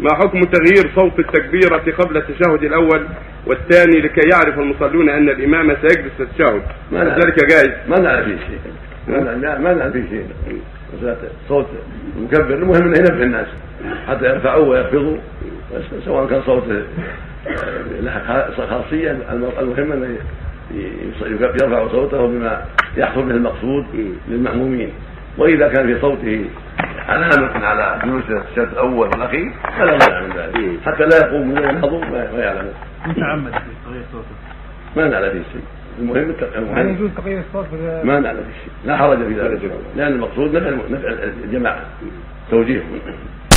ما حكم تغيير صوت التكبيرة قبل التشهد الأول؟ والثاني لكي يعرف المصلون أن الإمام سيجلس التشهد. ما نعلم. ذلك جائز ما فيه شيء. ما نعلم فيه شيء. صوت المكبر المهم إنه ينبه الناس. حتى يرفعوه ويخفضوا سواء كان صوت له خاصية. المهم إنه يرفع صوته بما يحصل به المقصود للمأمومين. وإذا كان في صوته علامة على جلوس الشهد الأول والأخير؟ فلا مانع من ذلك حتى لا يقوم وينهضوا ويعلموا متعمد في تغيير صوته ما نعلم فيه شيء المهم هل المهم. يجوز تغيير الصوت ما نعلم فيه شيء لا حرج في ذلك. لأن المقصود نفع نفع الجماعة. توجيههم